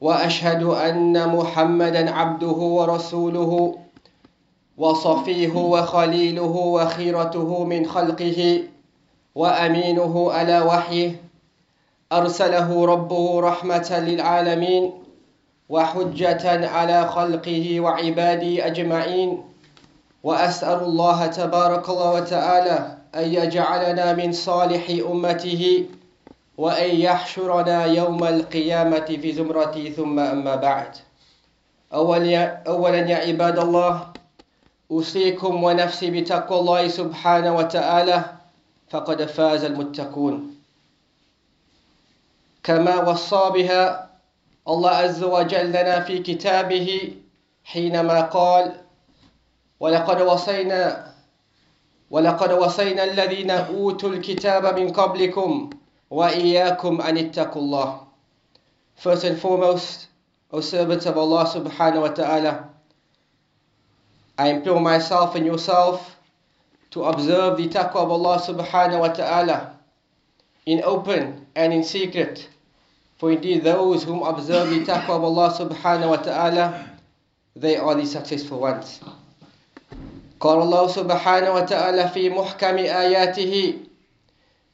وأشهد أن محمدا عبده ورسوله وصفيه وخليله وخيرته من خلقه وأمينه على وحيه. أرسله ربه رحمة للعالمين وحجة على خلقه وعباده أجمعين. وأسأل الله تبارك وتعالى أن يجعلنا من صالح أمته وأن يحشرنا يوم القيامة في زمرته ثم أما بعد. أولا يا عباد الله أوصيكم ونفسي بتقوى الله سبحانه وتعالى فقد فاز المتقون. كما وصى بها الله عز وجل لنا في كتابه حينما قال ولقد وصينا ولقد وصينا الذين أوتوا الكتاب من قبلكم وإياكم أن اتقوا الله First and foremost, O servants of Allah subhanahu wa ta'ala, I implore myself and yourself to observe the taqwa of Allah subhanahu wa ta'ala in open and in secret. For indeed those whom observe the taqwa of Allah subhanahu wa ta'ala, they are the successful ones. قال الله سبحانه وتعالى في محكم آياته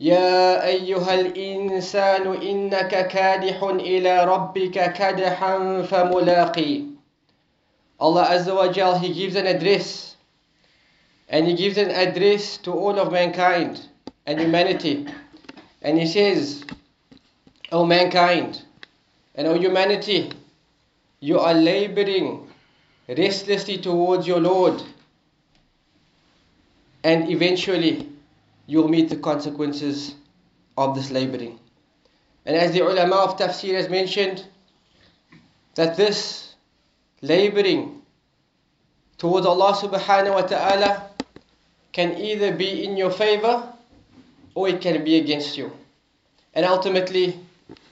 يا أيها الإنسان إنك كادح إلى ربك كدحا فملاقي Allah Azza wa Jal, He gives an address and He gives an address to all of mankind and humanity and He says O mankind and O humanity you are laboring restlessly towards your Lord and eventually you'll meet the consequences of this laboring. And as the ulama of tafsir has mentioned, that this laboring towards Allah subhanahu wa ta'ala can either be in your favor or it can be against you. And ultimately,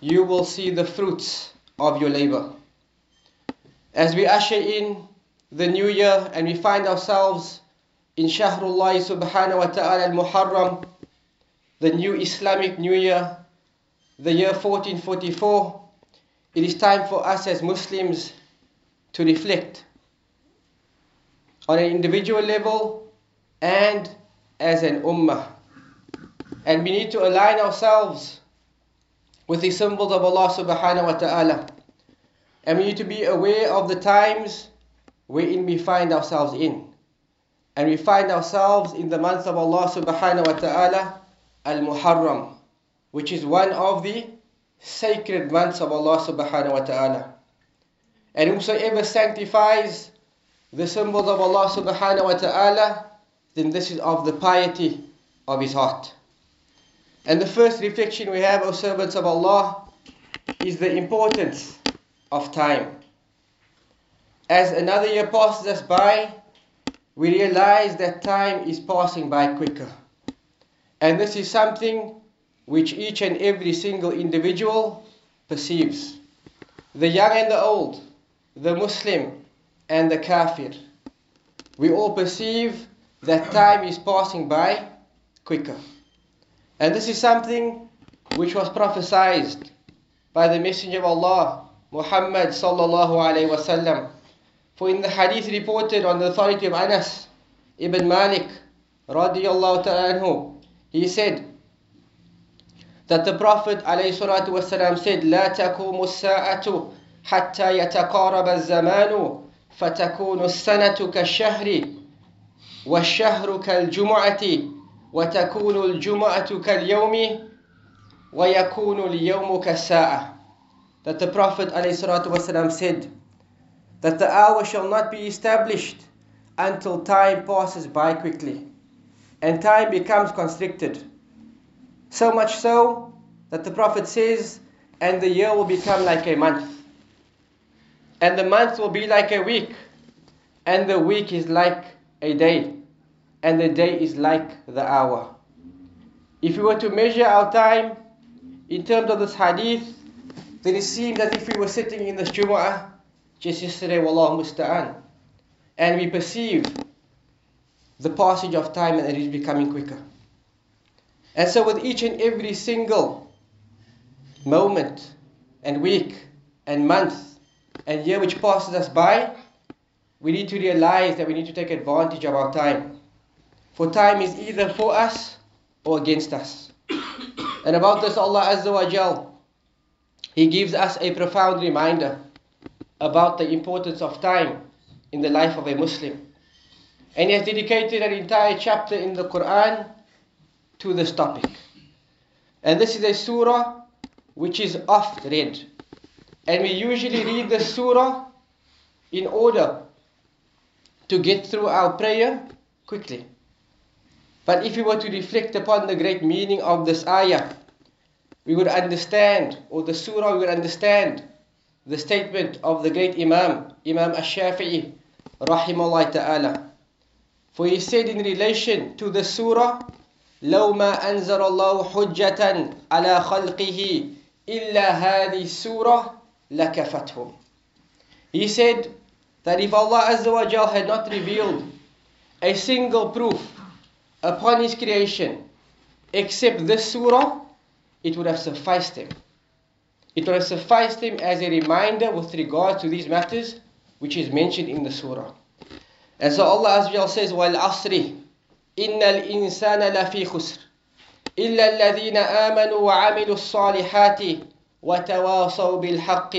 you will see the fruits of your labor. As we usher in the new year and we find ourselves in Shahrullah subhanahu wa ta'ala al-Muharram, the new Islamic New Year, the year 1444, it is time for us as Muslims to reflect on an individual level and as an ummah. And we need to align ourselves with the symbols of Allah subhanahu wa ta'ala. And we need to be aware of the times wherein we find ourselves in. And we find ourselves in the month of Allah subhanahu wa ta'ala, Al-Muharram, which is one of the sacred months of Allah subhanahu wa ta'ala. And whosoever sanctifies the symbols of Allah subhanahu wa ta'ala, then this is of the piety of his heart. And the first reflection we have, O servants of Allah, is the importance of time. As another year passes us by, we realize that time is passing by quicker. And this is something which each and every single individual perceives. The young and the old, the Muslim and the Kafir. We all perceive that time is passing by quicker. And this is something which was prophesied by the Messenger of Allah, Muhammad sallallahu alayhi wasallam. For in the hadith reported on the authority of Anas ibn Malik radiyallahu ta'ala anhu, he said that the Prophet alayhi salatu wasallam said, لا تقوم الساعة حتى يتقارب الزمان فتكون السنة كالشهر والشهر كالجمعة وتكون الجمعة كاليوم ويكون اليوم كالساعة That the Prophet ﷺ said that the hour shall not be established until time passes by quickly and time becomes constricted. So much so that the Prophet says, and the year will become like a month. and the month will be like a week, and the week is like a day, and the day is like the hour. If we were to measure our time in terms of this hadith, then it seems as if we were sitting in this Jumu'ah just yesterday, Wallahu Musta'an, and we perceive the passage of time and it is becoming quicker. And so, with each and every single moment and week and month and year which passes us by, we need to realize that we need to take advantage of our time. For time is either for us or against us. and about this, Allah Azza wa Jal, He gives us a profound reminder about the importance of time in the life of a Muslim. And He has dedicated an entire chapter in the Quran to this topic. And this is a surah which is oft read. And we usually read the surah in order to get through our prayer quickly. But if we were to reflect upon the great meaning of this ayah, we would understand, or the surah, we would understand the statement of the great Imam, Imam Ash-Shafi'i, rahimahullah ta'ala. For he said in relation to the surah, لو ما أنزل الله حجة على خلقه إلا هذه السورة لكفتهم. He said that if Allah Azza wa Jal had not revealed a single proof upon His creation except this surah, it would have sufficed Him. It would have sufficed Him as a reminder with regard to these matters which is mentioned in the surah. And so Allah Azza wa Jal says, وَالْعَصْرِ إِنَّ الْإِنسَانَ لَفِي خُسْرٍ إِلَّا الَّذِينَ آمَنُوا وَعَمِلُوا الصَّالِحَاتِ وَتَوَاصَوْا بِالْحَقِّ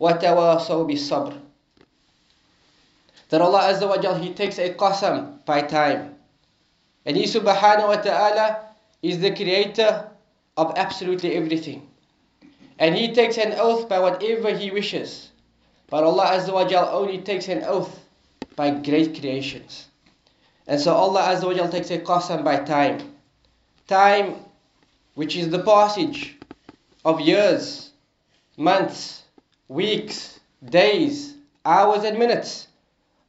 وَتَوَاصَوْا بِالصَّبْرِ That Allah Azza wa Jal, He takes a qasam by time. And He subhanahu wa ta'ala is the creator of absolutely everything. And He takes an oath by whatever He wishes. But Allah Azza wa Jal only takes an oath by great creations. And so Allah Azza wa Jal takes a qasam by time. Time which is the passage of years, months, weeks, days, hours and minutes.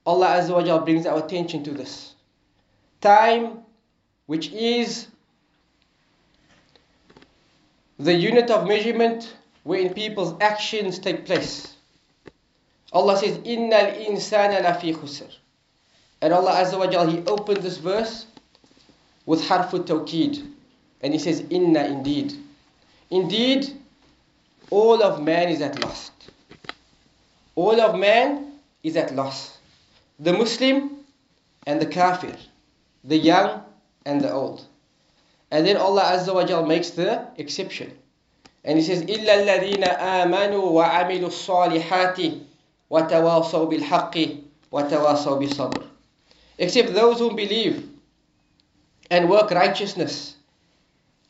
Allah Azza wa Jal brings our attention to this. Time which is the unit of measurement wherein people's actions take place. Allah says, Innal insana lafi khusr. And Allah Azza wa Jal, He opened this verse with harfu tawqid. And He says, Inna indeed. Indeed, all of man is at loss. All of man is at loss. The Muslim and the Kafir. The young and the old. And then Allah Azza wa Jal makes the exception. And He says, إِلَّا الَّذِينَ آمَنُوا وَعَمِلُوا الصَّالِحَاتِ وَتَوَاصَوْا بِالْحَقِّ وَتَوَاصَوْا بِالصَّبْرِ Except those who believe and work righteousness.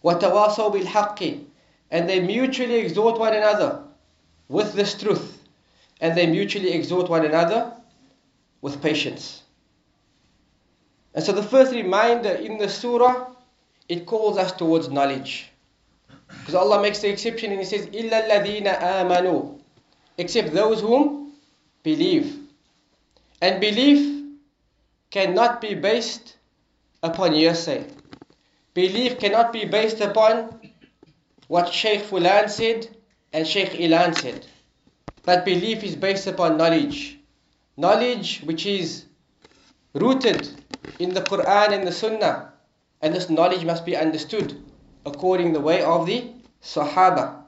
وَتَوَاصَوْا بِالْحَقِّ And they mutually exhort one another with this truth. And they mutually exhort one another with patience. And so the first reminder in the surah, it calls us towards knowledge. Because Allah makes the exception and He says, إِلَّا الَّذِينَ آمَنُوا Except those whom believe. And belief cannot be based upon hearsay. Belief cannot be based upon what Sheikh Fulan said and Sheikh Ilan said. But belief is based upon knowledge. Knowledge which is rooted in the Quran and the Sunnah. And this knowledge must be understood according the way of the Sahaba.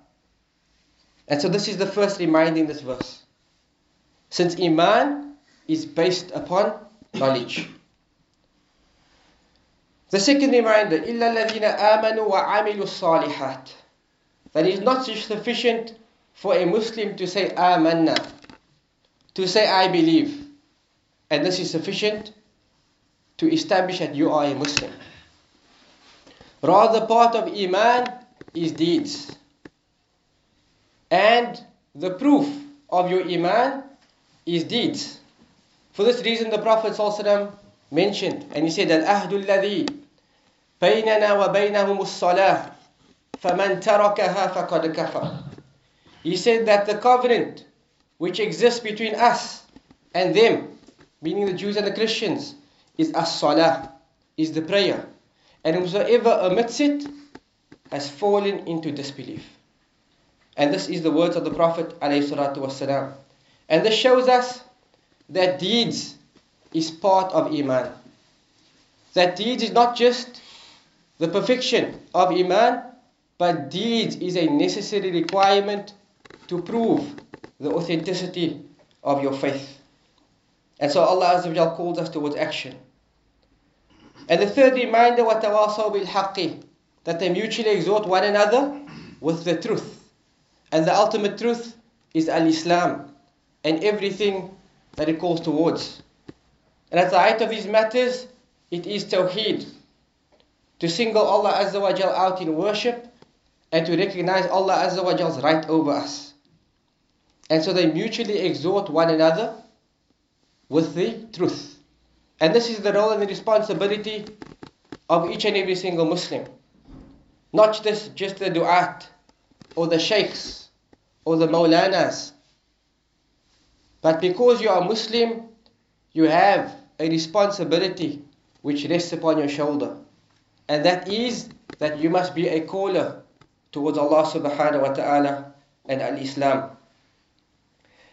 And so this is the first reminder in this verse. Since Iman is based upon knowledge. The second reminder, إِلَّا الَّذِينَ آمَنُوا وَعَمِلُوا الصَّالِحَاتِ That it is not sufficient for a Muslim to say amanna, to say I believe. And this is sufficient to establish that you are a Muslim. Rather, part of Iman is deeds. And the proof of your Iman is deeds. For this reason, the Prophet ﷺ mentioned, and he said, Al-ahdu alladhi baynana wa baynahum as-salah, faman tarakaha kafar. He said that the covenant which exists between us and them, meaning the Jews and the Christians, is as-salah, is the prayer. And whosoever omits it has fallen into disbelief. And this is the words of the Prophet. And this shows us that deeds is part of Iman. That deeds is not just the perfection of Iman, but deeds is a necessary requirement to prove the authenticity of your faith. And so Allah calls us towards action. And the third reminder, وَتَوَاصَوْا بِالْحَقِّ That they mutually exhort one another with the truth. And the ultimate truth is Al-Islam and everything that it calls towards. And at the height of these matters, it is Tawheed. To single Allah Azza wa Jal out in worship and to recognize Allah Azza wa Jal's right over us. And so they mutually exhort one another with the truth. And this is the role and the responsibility of each and every single Muslim. Not just, just the du'at or the sheikhs or the maulanas. But because you are Muslim, you have a responsibility which rests upon your shoulder. And that is that you must be a caller towards Allah subhanahu wa ta'ala and al-Islam.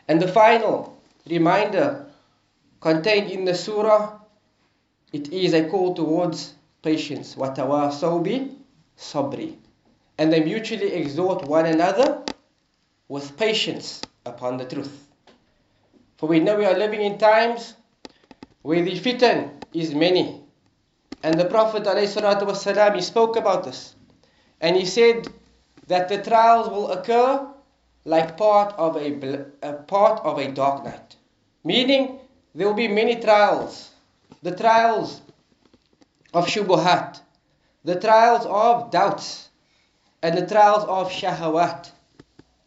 And the final reminder contained in the surah, it is a call towards patience. وَتَوَاصَوْا sabri, And they mutually exhort one another with patience upon the truth. For we know we are living in times where the fitan is many. And the Prophet ﷺ, he spoke about this. And he said that the trials will occur like part of a, a part of a dark night. Meaning there will be many trials. The trials of shubuhat, the trials of doubts, and the trials of shahawat,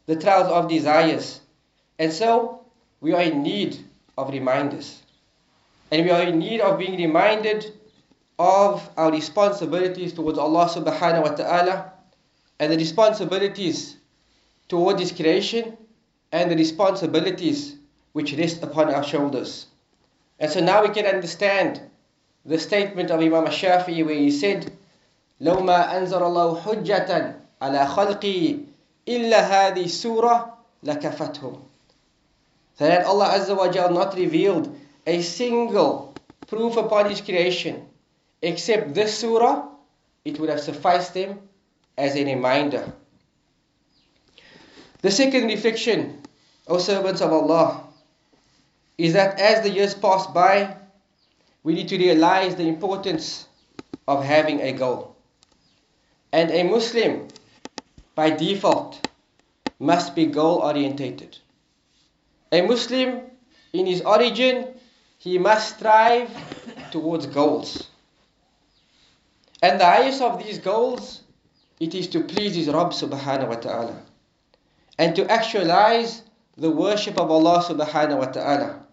the trials of desires. And so we are in need of reminders. And we are in need of being reminded of our responsibilities towards Allah subhanahu wa ta'ala and the responsibilities towards His creation and the responsibilities which rest upon our shoulders. And so now we can understand the statement of Imam Shafi'i where he said, لو ما أنزل الله حجة على خلقه إلا هذه السورة لكفتهم. So that Allah Azza wa Jal not revealed a single proof upon His creation except this surah, it would have sufficed them as a reminder. The second reflection, O servants of Allah, is that as the years pass by, we need to realize the importance of having a goal. And a Muslim, by default, must be goal orientated. A Muslim, in his origin, he must strive towards goals. And the highest of these goals, it is to please his Rabb subhanahu wa ta'ala. And to actualize the worship of Allah subhanahu wa ta'ala.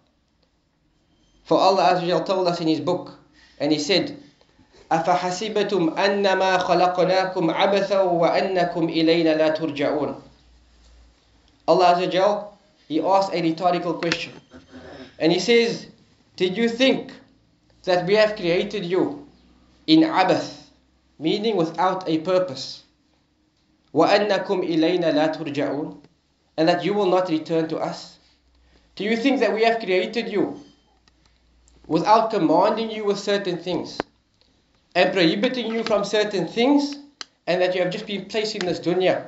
For Allah Azza told us in His book, and He said, أَفَحَسِبَتُمْ أَنَّمَا خَلَقْنَاكُمْ عَبَثًا وَأَنَّكُمْ إِلَيْنَا لَا تُرْجَعُونَ Allah Azza He asked a rhetorical question. And He says, Did you think that we have created you in abath, meaning without a purpose? وَأَنَّكُمْ إِلَيْنَا لَا تُرْجَعُونَ And that you will not return to us? Do you think that we have created you without commanding you with certain things and prohibiting you from certain things and that you have just been placed in this dunya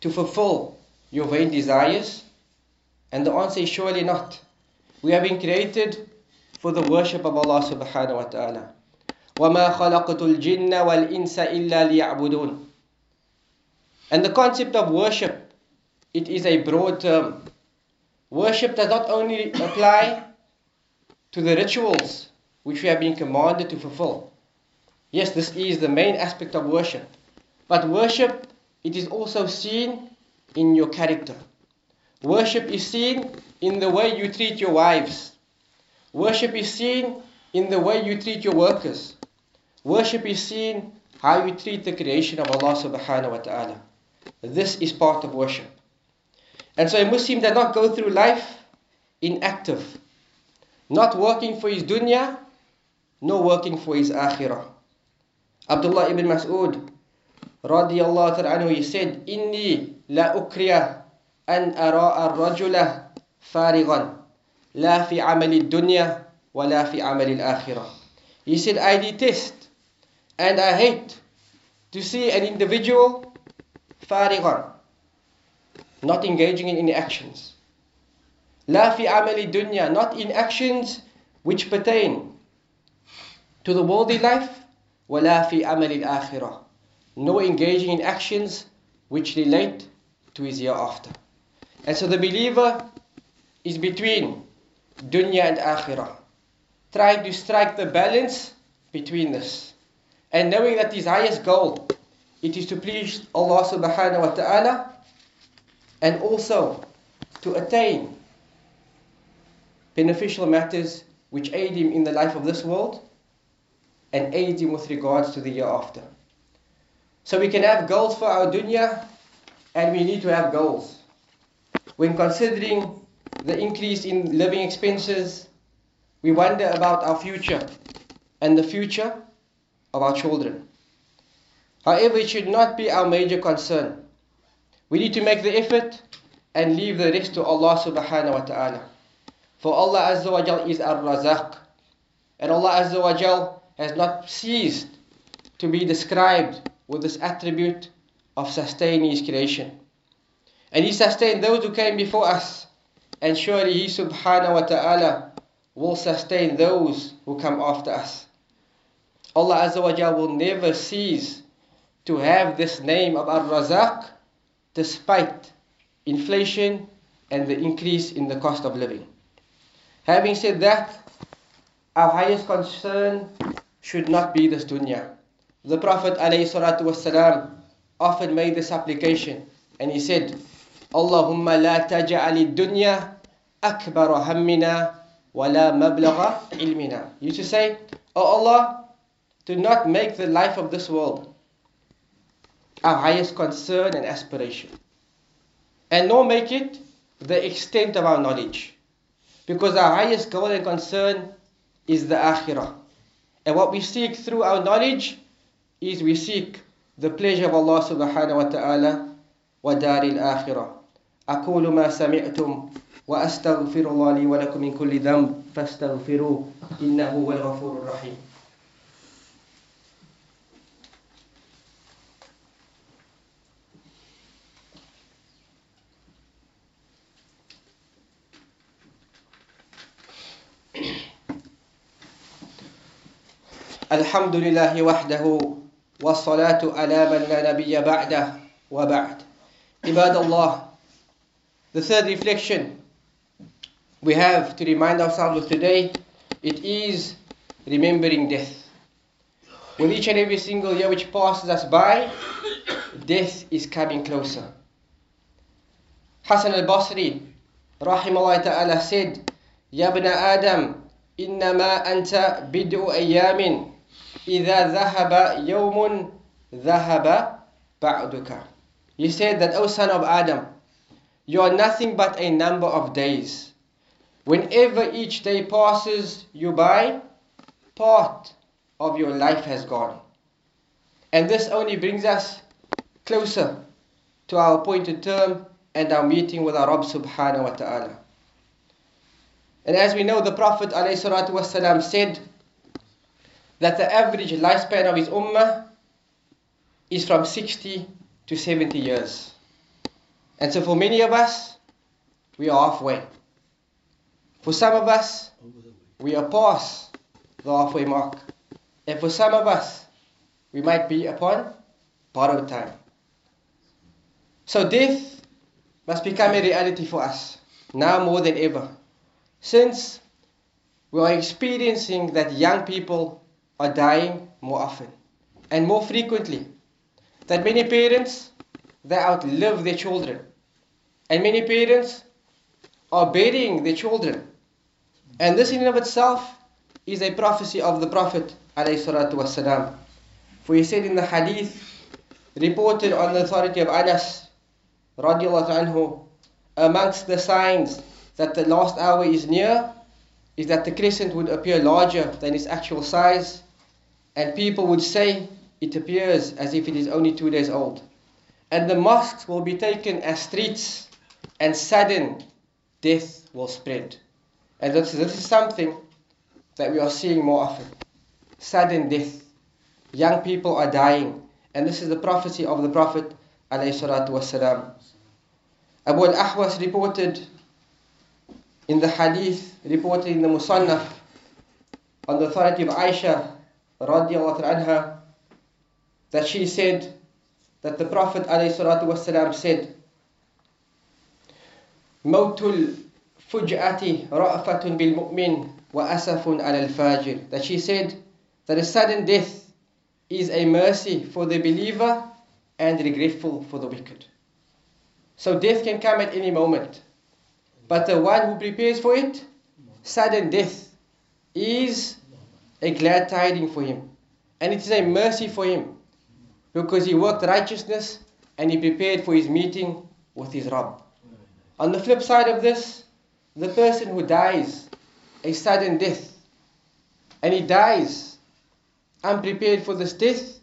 to fulfill your vain desires? And the answer is surely not. We have been created for the worship of Allah subhanahu wa ta'ala. وَمَا خَلَقْتُ الْجِنَّ وَالْإِنسَ إِلَّا لِيَعْبُدُونَ And the concept of worship, it is a broad term. Worship does not only apply to the rituals which we have been commanded to fulfill. Yes, this is the main aspect of worship. But worship, it is also seen in your character. Worship is seen in the way you treat your wives. Worship is seen in the way you treat your workers. Worship is seen how you treat the creation of Allah subhanahu wa ta'ala. This is part of worship. And so a Muslim does not go through life inactive, not working for his dunya, nor working for his akhirah. Abdullah ibn Mas'ud radiyallahu ta'ala anhu, he said, Inni la ukriya an ar-rajula farigan, la fi amali dunya wa la fi amali al-akhirah. He said, I detest and I hate to see an individual farigan, not engaging in any actions. La fi amali dunya, not in actions which pertain to the worldly life, wala fi amali al-akhirah, nor engaging in actions which relate to his hereafter. And so the believer is between dunya and akhirah, trying to strike the balance between this. And knowing that his highest goal, it is to please Allah subhanahu wa ta'ala and also to attain beneficial matters which aid him in the life of this world and aid him with regards to the year after. So we can have goals for our dunya and we need to have goals. When considering the increase in living expenses, we wonder about our future and the future of our children. However, it should not be our major concern. We need to make the effort and leave the rest to Allah subhanahu wa ta'ala. For Allah Azza wa Jal is Ar-Razaq. And Allah Azza wa Jal has not ceased to be described with this attribute of sustaining His creation. And He sustained those who came before us. And surely He subhanahu wa ta'ala will sustain those who come after us. Allah Azza wa Jal will never cease to have this name of Ar-Razaq despite inflation and the increase in the cost of living. Having said that, our highest concern should not be this dunya. The Prophet ﷺ often made this application and he said, Allahumma la taj'ali dunya akbar hammina wa la mablagha ilmina. You to say, Oh Allah, do not make the life of this world our highest concern and aspiration. And nor make it the extent of our knowledge. Because our highest goal and concern is the akhirah. And what we seek through our knowledge is we seek the pleasure of Allah subhanahu wa ta'ala wa daril akhirah. أقول ما سمعتم وأستغفر الله لي ولكم من كل ذنب فاستغفروه إنه هو الغفور الرحيم الحمد لله وحده والصلاة على من لا نبي بعده وبعد عباد الله The third reflection we have to remind ourselves of today it is remembering death. With each and every single year which passes us by, death is coming closer. Hassan al-Basri rahimahullah ta'ala said, Ya ibn Adam, إنما أنت بدء أيام إذا ذهب يوم ذهب بعدك He said that, O son of Adam, you are nothing but a number of days. Whenever each day passes you by, part of your life has gone. And this only brings us closer to our appointed term and our meeting with our Rabb subhanahu wa ta'ala. And as we know, the Prophet ﷺ said that the average lifespan of his ummah is from 60 to 70 years. And so for many of us, we are halfway. For some of us, we are past the halfway mark. And for some of us, we might be upon borrowed time. So death must become a reality for us, now more than ever. Since we are experiencing that young people are dying more often and more frequently, that many parents they outlive their children, and many parents are burying their children, and this in and of itself is a prophecy of the Prophet والسلام. For he said in the hadith reported on the authority of Anas radiallahu anhu amongst the signs that the last hour is near is that the crescent would appear larger than its actual size, and people would say it appears as if it is only two days old. And the mosques will be taken as streets, and sudden death will spread. And this, this is something that we are seeing more often sudden death. Young people are dying, and this is the prophecy of the Prophet. ﷺ. Abu al Ahwas reported in the hadith, reported in the Musannaf, on the authority of Aisha radiallahu anha, that she said that the Prophet والسلام, said, موت الفجأة رأفة بالمؤمن وأسف على الفاجر that she said that a sudden death is a mercy for the believer and regretful for the wicked. So death can come at any moment. But the one who prepares for it, sudden death, is a glad tiding for him. And it is a mercy for him. Because he worked righteousness and he prepared for his meeting with his Rabb. On the flip side of this, the person who dies a sudden death and he dies unprepared for this death,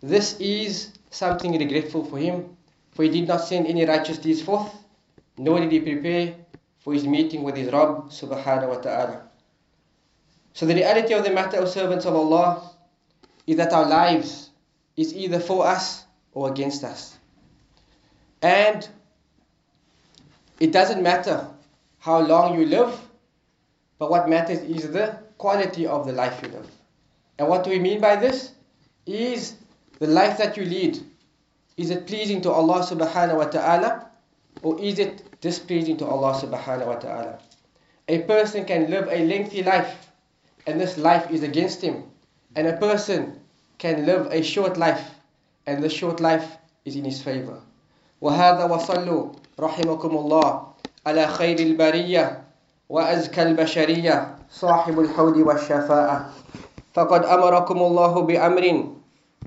this is something regretful for him, for he did not send any righteous deeds forth, nor did he prepare for his meeting with his Rabb subhanahu wa ta'ala. So the reality of the matter, O servants of Allah, is that our lives is either for us or against us. And it doesn't matter how long you live, but what matters is the quality of the life you live. And what do we mean by this? Is the life that you lead, is it pleasing to Allah subhanahu wa ta'ala or is it displeasing to Allah subhanahu wa ta'ala? A person can live a lengthy life and this life is against him. And a person can live a short life and the short life is in his favor. وهذا وصلوا رحمكم الله على خير البرية وأزكى البشرية صاحب الحوض والشفاعة فقد أمركم الله بأمر